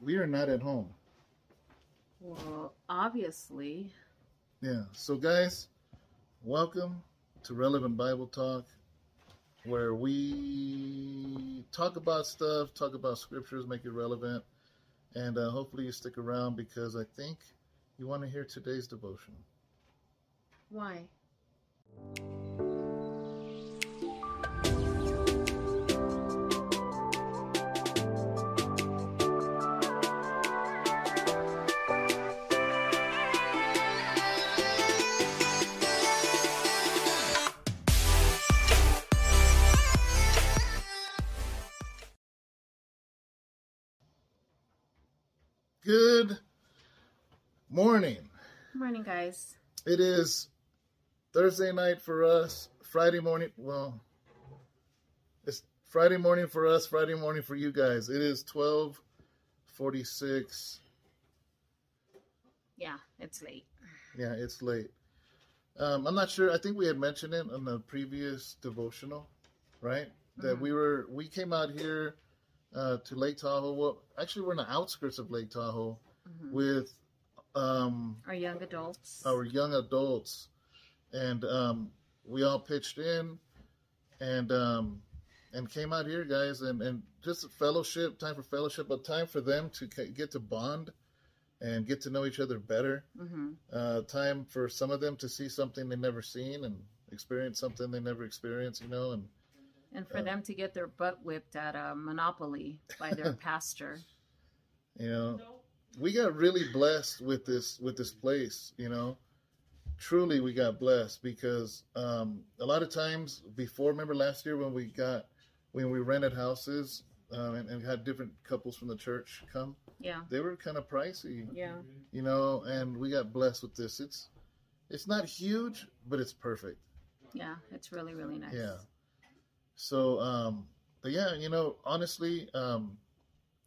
we are not at home. Well, obviously. Yeah. So, guys, welcome to Relevant Bible Talk, where we talk about stuff, talk about scriptures, make it relevant, and uh, hopefully you stick around because I think you want to hear today's devotion. Why? Good morning. Morning, guys. It is Thursday night for us, Friday morning. Well, it's Friday morning for us, Friday morning for you guys. It is 1246. Yeah, it's late. Yeah, it's late. Um, I'm not sure. I think we had mentioned it on the previous devotional, right? That Mhm. we were we came out here uh, to Lake Tahoe. Well, actually, we're in the outskirts of Lake Tahoe Mhm. with um, Our young adults. our young adults, and um, we all pitched in and um, and came out here, guys, and and just fellowship, time for fellowship, but time for them to get to bond and get to know each other better. hmm Uh, time for some of them to see something they've never seen and experience something they never experienced, you know, and And for Uh, them to get their butt whipped at a Monopoly by their pastor. you know we got really blessed with this with this place you know truly we got blessed because um a lot of times before remember last year when we got when we rented houses um, and, and had different couples from the church come Yeah, they were kind of pricey yeah. you know and we got blessed with this it's it's not huge but it's perfect Yeah, it's really, really nice. Yeah. So, um, but yeah, you know, honestly, um,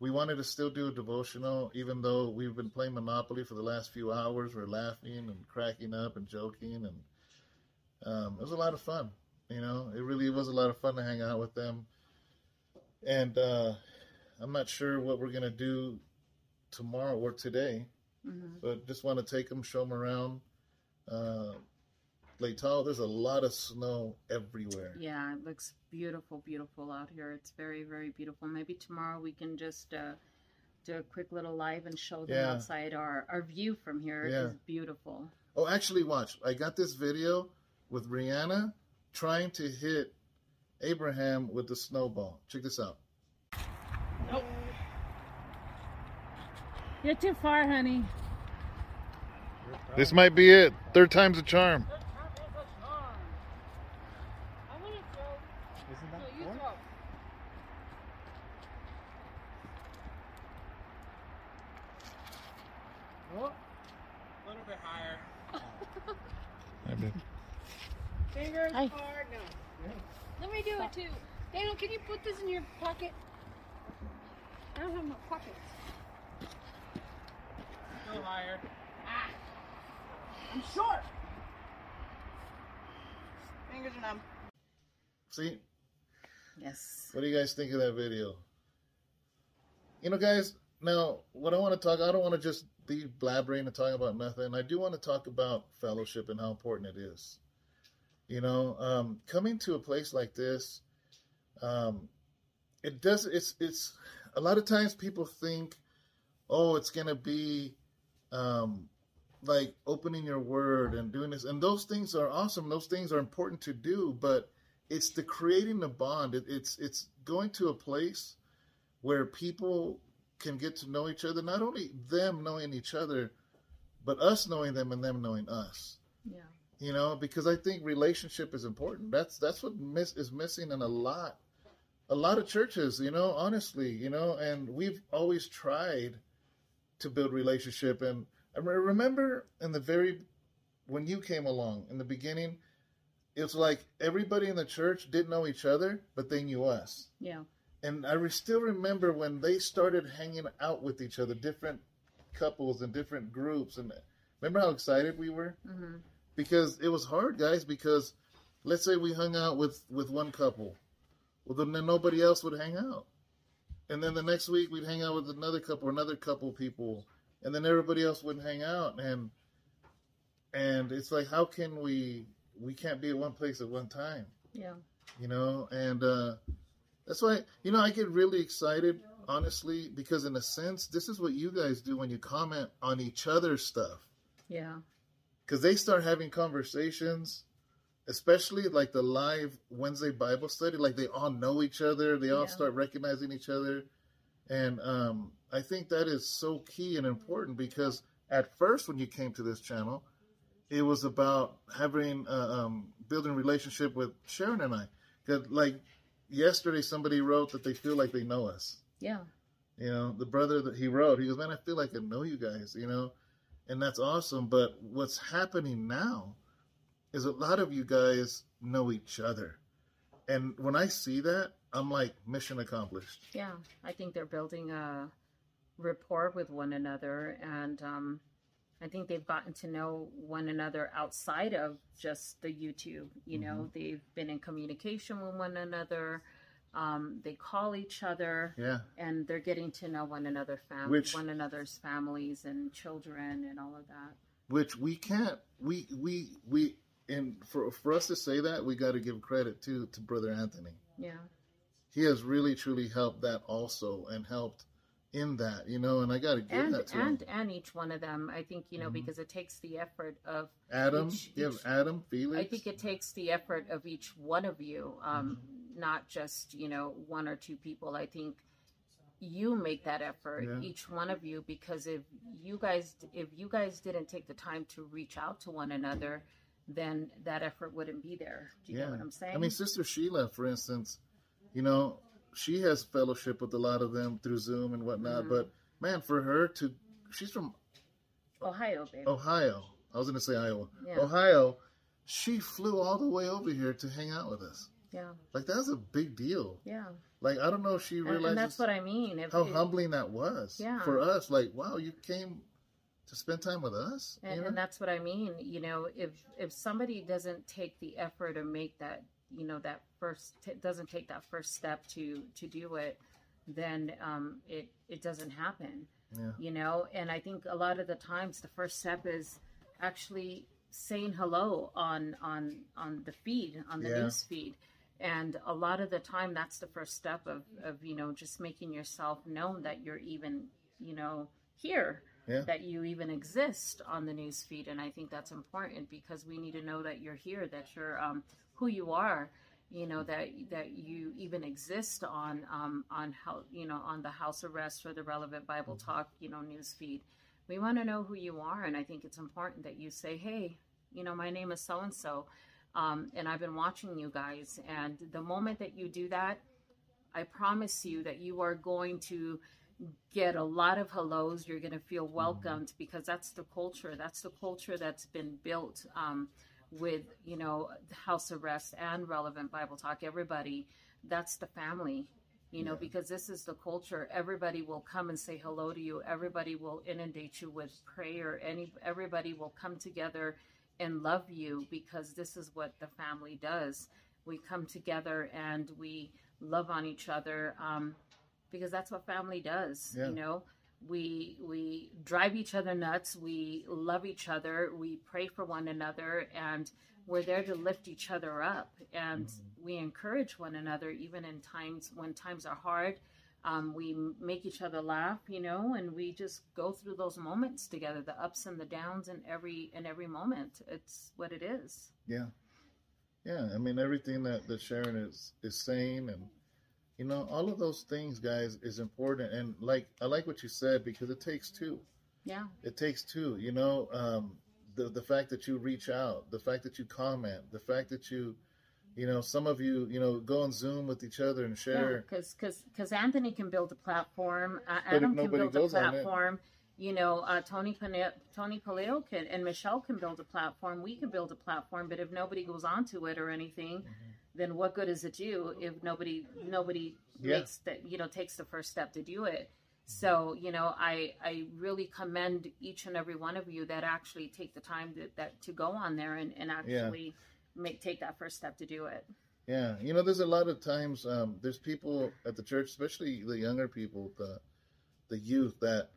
we wanted to still do a devotional, even though we've been playing Monopoly for the last few hours. We're laughing and cracking up and joking, and um, it was a lot of fun. You know, it really was a lot of fun to hang out with them. And uh, I'm not sure what we're gonna do tomorrow or today, hmm but just want to take them, show them around. Uh, Lake Tahoe, there's a lot of snow everywhere. Yeah, it looks beautiful, beautiful out here. It's very, very beautiful. Maybe tomorrow we can just uh, do a quick little live and show them Yeah. outside. Our our view from here Yeah. beautiful. Oh, actually, watch. I got this video with Rihanna trying to hit Abraham with the snowball. Check this out. Nope. You're too far, honey. This might be it. Third time's a charm. Oh, a little bit higher. Fingers Hi. hard. No. Let me do it too. Daniel, can you put this in your pocket? I don't have my pockets. Still higher. I'm short. Fingers are numb. See? Yes. What do you guys think of that video? You know, guys, now, what I want to talk, I don't want to just be blabbering and talking about nothing. I do want to talk about fellowship and how important it is. You know, um, coming to a place like this, um, it does, it's, it's, a lot of times people think, oh, it's going to be, um, like opening your word and doing this. And those things are awesome. Those things are important to do, but it's the creating the bond. It, it's it's going to a place where people can get to know each other. Not only them knowing each other, but us knowing them and them knowing us. Yeah. You know, because I think relationship is important. That's that's what miss is missing in a lot, a lot of churches. You know, honestly, you know, and we've always tried to build relationship. And I re- remember in the very when you came along in the beginning, it was like everybody in the church didn't know each other, but they knew us. Yeah. And I still remember when they started hanging out with each other, different couples and different groups. And remember how excited we were? hmm Because it was hard, guys, because let's say we hung out with, with one couple. Well, then nobody else would hang out. and then the next week we'd hang out with another couple, another couple people, and then everybody else wouldn't hang out, and and it's like, how can we? We can't be at one place at one time, Yeah. you know, and uh, that's why you know I get really excited, honestly, because in a sense, this is what you guys do when you comment on each other's stuff Yeah. because they start having conversations, especially like the live Wednesday Bible study. Like they all know each other, they all Yeah. start recognizing each other, and um, I think that is so key and important because at first when you came to this channel, it was about having uh, um, building relationship with Sharon and I. Cause like yesterday, somebody wrote that they feel like they know us. Yeah. You know, the brother that he wrote, he goes, Man, I feel like I know you guys, you know, and that's awesome. But what's happening now is a lot of you guys know each other. And when I see that, I'm like, mission accomplished. Yeah, I think they're building a rapport with one another, and um, I think they've gotten to know one another outside of just the YouTube. You know, they've been in communication with one another. Um, they call each other, Yeah. and they're getting to know one another, fam- Which- one another's families and children, and all of that. Which we can't, we, we, we, and for, for us to say that, we got to give credit to, to Brother Anthony. Yeah, He has really, truly helped that also and helped in that, you know, and I got to give and that to and him. and each one of them, I think you know, Mhm. because it takes the effort of Adam, each- each- Adam, Felix. I think it takes the effort of each one of you, um, not just you know one or two people. I think you make that effort, Yeah. each one of you, because if you guys if you guys didn't take the time to reach out to one another, then that effort wouldn't be there. Do you Yeah. get what I'm saying? I mean, Sister Sheila, for instance, you know, she has fellowship with a lot of them through Zoom and whatnot. Mhm. But man, for her to, she's from Ohio, baby. Ohio. I was going to say Iowa. Yeah. Ohio. She flew all the way over here to hang out with us. Yeah, Like that's a big deal. yeah, Like I don't know if she and, realizes and that's what I mean. If, how if- humbling that was Yeah. for us. Like, wow, you came to spend time with us. and, you know? and that's what I mean. You know, if if somebody doesn't take the effort or make that, you know, that first t- doesn't take that first step to to do it, then um, it it doesn't happen. Yeah. You know, and I think a lot of the times the first step is actually saying hello on on on the feed on the Yeah. news feed. And a lot of the time, that's the first step of, of you know just making yourself known that you're even you know here Yeah. that you even exist on the news feed and i think that's important because we need to know that you're here that you're um, who you are you know that that you even exist on um, on how you know on the house of rest or the relevant bible talk you know news feed we want to know who you are and i think it's important that you say hey you know my name is so and so and i've been watching you guys and the moment that you do that i promise you that you are going to get a lot of hellos. You're going to feel welcomed because that's the culture. That's the culture that's been built um, with, you know, house of rest and relevant Bible talk. Everybody, that's the family, you know, Yeah. because this is the culture. Everybody will come and say hello to you. Everybody will inundate you with prayer. Any, everybody will come together and love you because this is what the family does. We come together and we love on each other. Um, because that's what family does Yeah. you know we we drive each other nuts we love each other we pray for one another and we're there to lift each other up and Mm-hmm. we encourage one another even in times when times are hard um, we make each other laugh you know and we just go through those moments together the ups and the downs in every in every moment it's what it is Yeah. Yeah. I mean, everything that, that Sharon is, is saying and, you know, all of those things, guys, is important. And like, I like what you said because it takes two. yeah It takes two, you know, um, the, the fact that you reach out, the fact that you comment, the fact that you, you know, some of you, you know, go on Zoom with each other and share. because because Anthony can build a platform, uh, if Adam can build a platform. You know, uh, Tony Pane- Tony Paleo can and Michelle can build a platform. We can build a platform, but if nobody goes onto it or anything, Mm-hmm. Then what good does it do if nobody nobody Yeah. makes that you know takes the first step to do it? So you know, I I really commend each and every one of you that actually take the time to, that to go on there and, and actually make take that first step to do it. Yeah, you know, there's a lot of times um, there's people at the church, especially the younger people, the the youth, that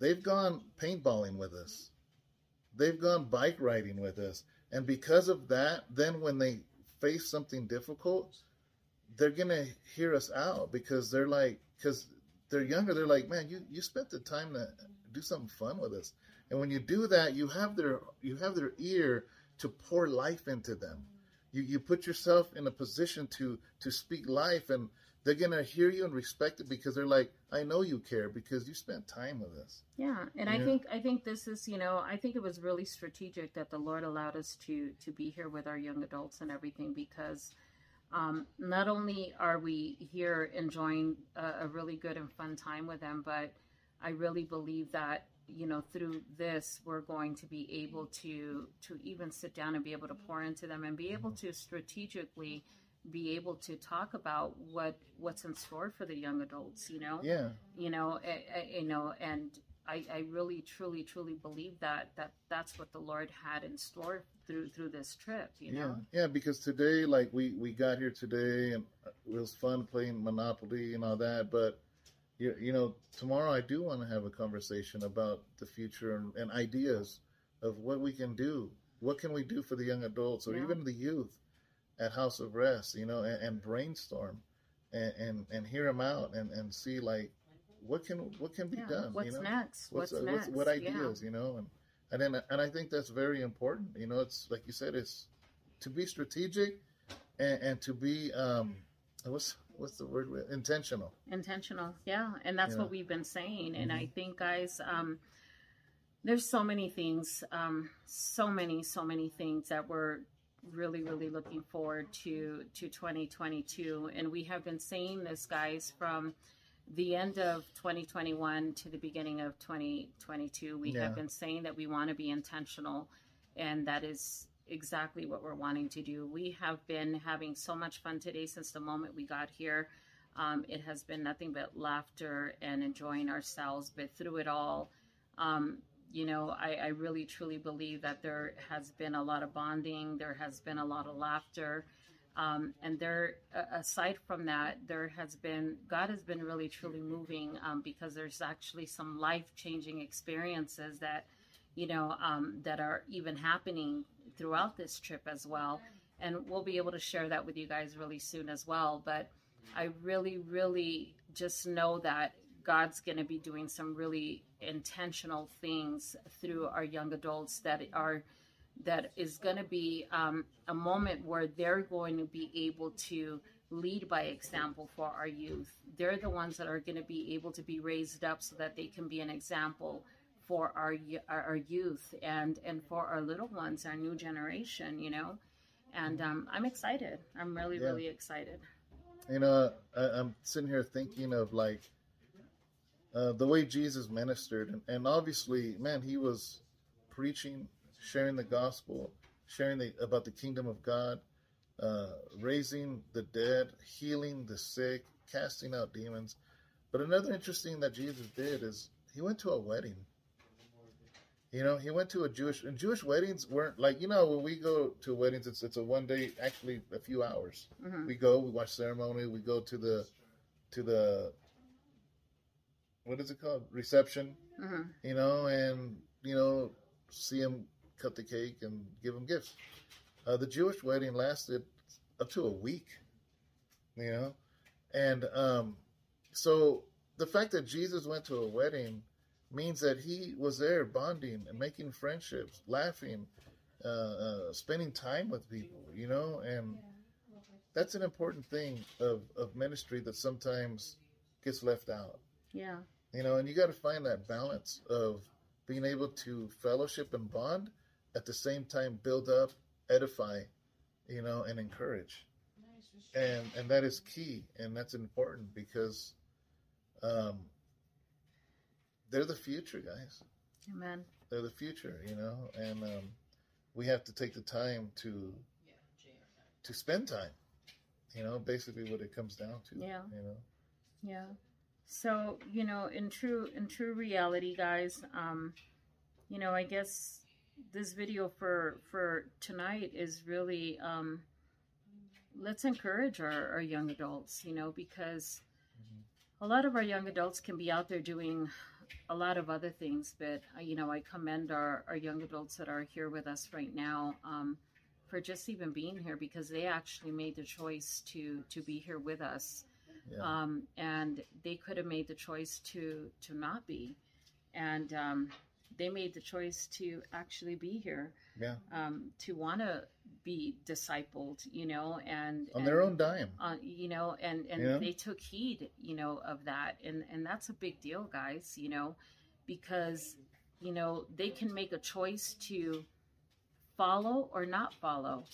they've gone paintballing with us, they've gone bike riding with us, and because of that, then when they face something difficult, they're gonna hear us out because they're like, because they're younger, they're like, man, you you spent the time to do something fun with us, and when you do that, you have their you have their ear to pour life into them. You you put yourself in a position to to speak life and they're gonna hear you and respect it because they're like i know you care because you spent time with us. Yeah, and I think I think this is you know I think it was really strategic that the Lord allowed us to to be here with our young adults and everything because um, not only are we here enjoying a, a really good and fun time with them, but I really believe that you know through this we're going to be able to to even sit down and be able to pour into them and be able to strategically be able to talk about what what's in store for the young adults you know? Yeah. You know eh, eh, you know and I, I really truly truly believe that that that's what the lord had in store through through this trip you know? Yeah yeah because today like we we got here today and it was fun playing monopoly and all that but you, you know tomorrow i do want to have a conversation about the future and, and ideas of what we can do. What can we do for the young adults or Yeah. even the youth at house of rest you know and, and brainstorm and, and and hear them out and and see like what can what can be Yeah. done what's you know next what's, what's, uh, next what Yeah. ideas you know and and then and I think that's very important you know it's like you said it's to be strategic and, and to be um what's what's the word intentional intentional yeah and that's Yeah. what we've been saying and Mm-hmm. i think guys um there's so many things um so many so many things that we're really really looking forward to to 2022 and we have been saying this guys from the end of 2021 to the beginning of 2022 we Yeah. have been saying that we want to be intentional and that is exactly what we're wanting to do we have been having so much fun today since the moment we got here um, it has been nothing but laughter and enjoying ourselves. But through it all, um, you know, I, I really truly believe that there has been a lot of bonding, there has been a lot of laughter. Um, and there, aside from that, there has been, God has been really truly moving um, because there's actually some life changing experiences that, you know, um, that are even happening throughout this trip as well. And we'll be able to share that with you guys really soon as well. But I really, really just know that God's going to be doing some really intentional things through our young adults that are that is going to be um, a moment where they're going to be able to lead by example for our youth. They're the ones that are going to be able to be raised up so that they can be an example for our our, youth and and for our little ones, our new generation. You know, and um, I'm excited. I'm really, Yeah. really excited. you know I, i'm sitting here thinking of like uh, the way jesus ministered and, and obviously man he was preaching sharing the gospel sharing the, about the kingdom of god uh, raising the dead healing the sick casting out demons. But another interesting thing that jesus did is he went to a wedding. You know, he went to a Jewish and Jewish weddings weren't like you know when we go to weddings, it's it's a one day, actually a few hours. hmm We go, we watch ceremony, we go to the to the what is it called? Reception, hmm you know, and you know see him cut the cake and give him gifts. Uh, the Jewish wedding lasted up to a week, you know, and um, so the fact that Jesus went to a wedding means that he was there bonding and making friendships, laughing, uh, uh, spending time with people, you know, and that's an important thing of, of ministry that sometimes gets left out, Yeah. You know, and you got to find that balance of being able to fellowship and bond at the same time build up, edify, you know, and encourage. And and that is key and that's important because um they're the future, guys. Amen. They're the future, you know, and um we have to take the time to to spend time. You know, basically what it comes down to. Yeah. You know. Yeah. So, you know, in true in true reality, guys, um, you know, I guess this video for for tonight is really um let's encourage our, our young adults, you know, because a lot of our young adults can be out there doing a lot of other things. But, uh, you know, I commend our, our young adults that are here with us right now um, for just even being here because they actually made the choice to, to be here with us. Yeah. Um, and they could have made the choice to, to not be. And um, they made the choice to actually be here yeah. um, to want to be discipled, you know, and On and, their own dime. uh, you know, and and Yeah. they took heed, you know, of that, and and that's a big deal, guys, you know, because you know they can make a choice to follow or not follow,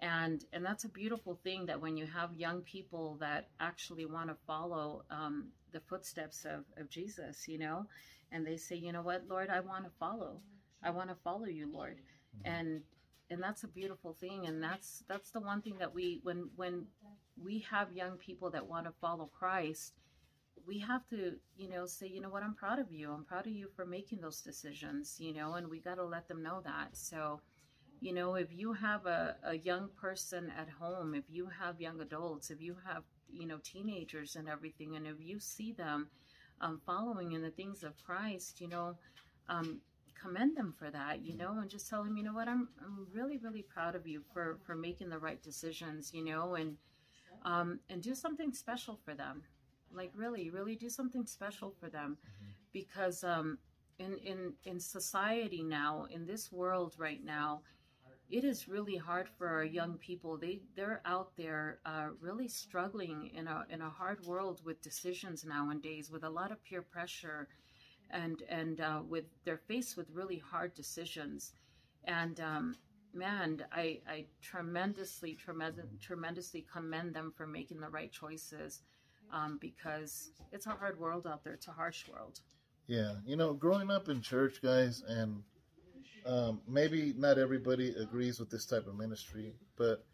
and and that's a beautiful thing that when you have young people that actually want to follow um, the footsteps of of Jesus, you know, and they say, you know what, Lord, I want to follow, I want to follow you, Lord, and and that's a beautiful thing and that's that's the one thing that we when when we have young people that want to follow christ we have to you know say you know what i'm proud of you. I'm proud of you for making those decisions you know and we got to let them know that. So you know if you have a, a young person at home if you have young adults if you have you know teenagers and everything and if you see them um, following in the things of christ you know um, commend them for that, you know, and just tell them, you know what, I'm I'm really really proud of you for for making the right decisions, you know, and um, and do something special for them, like really really do something special for them, because um, in in in society now, in this world right now. It is really hard for our young people. They they're out there uh, really struggling in a in a hard world with decisions nowadays, with a lot of peer pressure, and and uh, with they're faced with really hard decisions. And um, man I, I tremendously tremendous, tremendously commend them for making the right choices um, because it's a hard world out there. It's a harsh world. Yeah, you know, growing up in church, guys, and um, maybe not everybody agrees with this type of ministry, but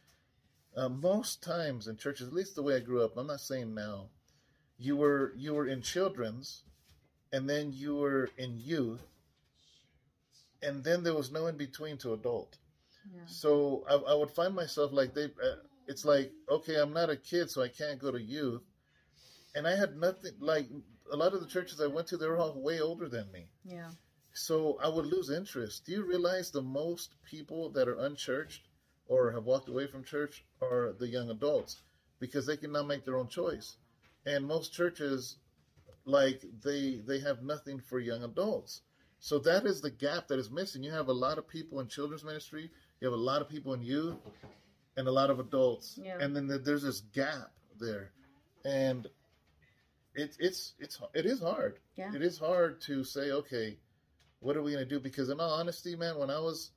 uh, most times in churches, at least the way I grew up, I'm not saying now, you were you were in children's, and then you were in youth, and then there was no in between to adult. yeah So I, I would find myself like they. Uh, it's like okay, I'm not a kid, so I can't go to youth, and I had nothing. Like a lot of the churches I went to, they were all way older than me, yeah so I would lose interest. Do you realize the most people that are unchurched or have walked away from church are the young adults because they can now make their own choice, and most churches, like they they have nothing for young adults. So that is the gap that is missing. You have a lot of people in children's ministry. You have a lot of people in youth, and a lot of adults. Yeah. And then there- there's this gap there, and it, it's it's it is hard. Yeah. It is hard to say, okay, what are we gonna do? Because in all honesty, man, when I was,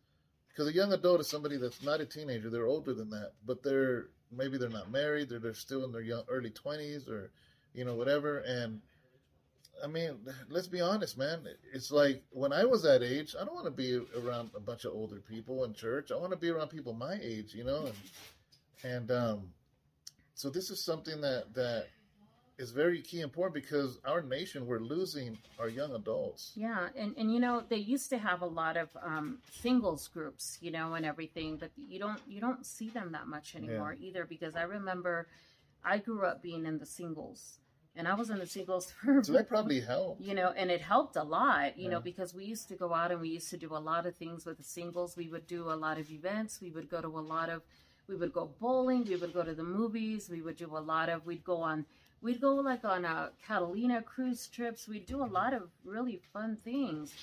because a young adult is somebody that's not a teenager. They're older than that, but they're maybe they're not married. They're they're still in their young early twenties or, you know, whatever. And I mean, let's be honest, man. It's like when I was that age, I don't want to be around a bunch of older people in church. I want to be around people my age, you know. And, and um, so this is something that that is very key and important because our nation we're losing our young adults. Yeah, and and you know they used to have a lot of um, singles groups, you know, and everything, but you don't you don't see them that much anymore either. Because I remember, I grew up being in the singles, and I was in the singles for So that probably helped. you know, and it helped a lot, you know, because we used to go out and we used to do a lot of things with the singles. We would do a lot of events. We would go to a lot of, we would go bowling. We would go to the movies. We would do a lot of, we'd go on, we'd go like on a Catalina cruise trips. We'd do a lot of really fun things,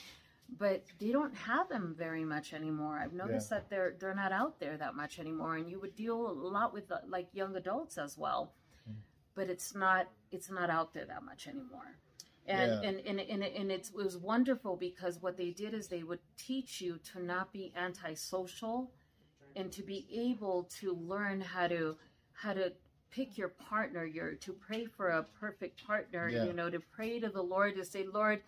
but they don't have them very much anymore. I've noticed that they're they're not out there that much anymore. And you would deal a lot with uh, like young adults as well, but it's not it's not out there that much anymore and Yeah. and and, and, and it's, it was wonderful because what they did is they would teach you to not be antisocial and to be able to learn how to how to pick your partner your to pray for a perfect partner Yeah. you know to pray to the lord to say lord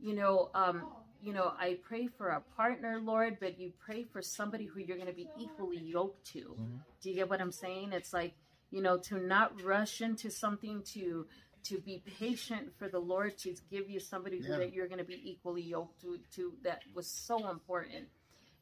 you know um you know i pray for a partner lord but you pray for somebody who you're going to be equally yoked to Mhm. do you get what i'm saying it's like you know to not rush into something to to be patient for the lord to give you somebody who that you're going to be equally yoked to, to that was so important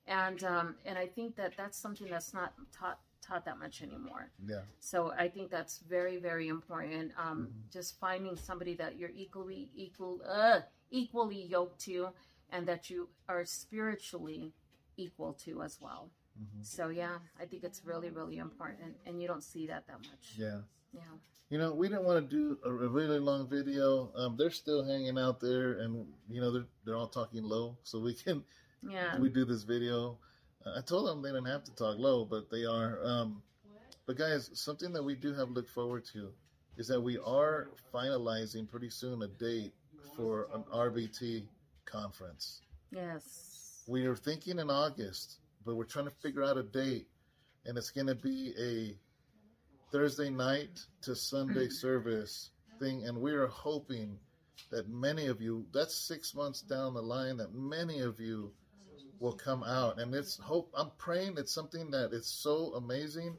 and um and i think that that's something that's not taught taught that much anymore. Yeah. So I think that's very, very important. Um, Mhm. Just finding somebody that you're equally equal, uh, equally yoked to, and that you are spiritually equal to as well. Mhm. So yeah, I think it's really, really important, and you don't see that that much. Yeah. Yeah. You know, we didn't want to do a, a really long video. Um, they're still hanging out there, and you know they're they're all talking low, so we can Yeah. we do this video. I told them they didn't have to talk low, but they are. Um, but guys, something that we do have to look forward to is that we are finalizing pretty soon a date for an RBT conference. Yes. We are thinking in August, but we're trying to figure out a date, and it's going to be a Thursday night to Sunday service thing, and we are hoping that many of you, that's six months down the line, that many of you will come out, and it's hope. I'm praying it's something that is so amazing,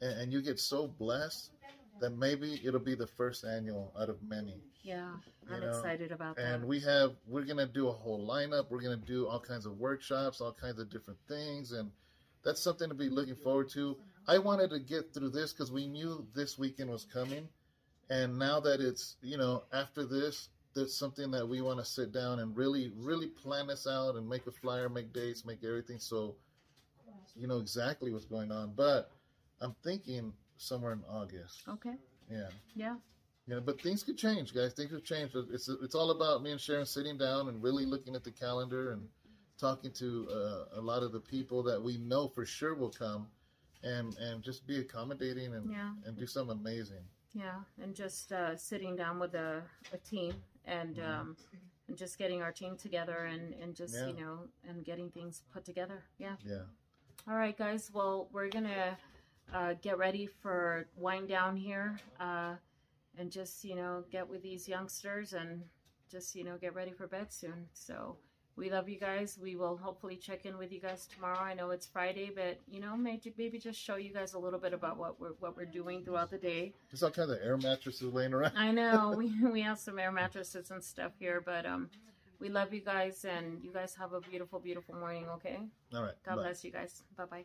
and, and you get so blessed that maybe it'll be the first annual out of many. Yeah. I'm know, excited about that. And we have we're gonna do a whole lineup. We're gonna do all kinds of workshops, all kinds of different things, and that's something to be looking forward to. I wanted to get through this because we knew this weekend was coming, and now that it's you know after this, there's something that we want to sit down and really really plan this out and make a flyer, make dates, make everything so you know exactly what's going on. But I'm thinking somewhere in August. okay. Yeah. Yeah. Yeah, but things could change, guys. Things could change. It's it's all about me and Sharon sitting down and really looking at the calendar and talking to uh, a lot of the people that we know for sure will come, and and just be accommodating and Yeah. and do something amazing. Yeah, and just uh, sitting down with a, a team and Mhm. um, and just getting our team together and, and just Yeah. you know and getting things put together. Yeah. Yeah. All right, guys. Well, we're gonna uh, get ready for wind down here, uh, and just you know get with these youngsters and just you know get ready for bed soon. So we love you guys. We will hopefully check in with you guys tomorrow. I know it's Friday, but you know maybe maybe just show you guys a little bit about what we're what we're doing throughout the day. There's all kinds of air mattresses laying around. I know we we have some air mattresses and stuff here, but um, we love you guys, and you guys have a beautiful, beautiful morning. Okay, All right. God bye. bless you guys. Bye bye.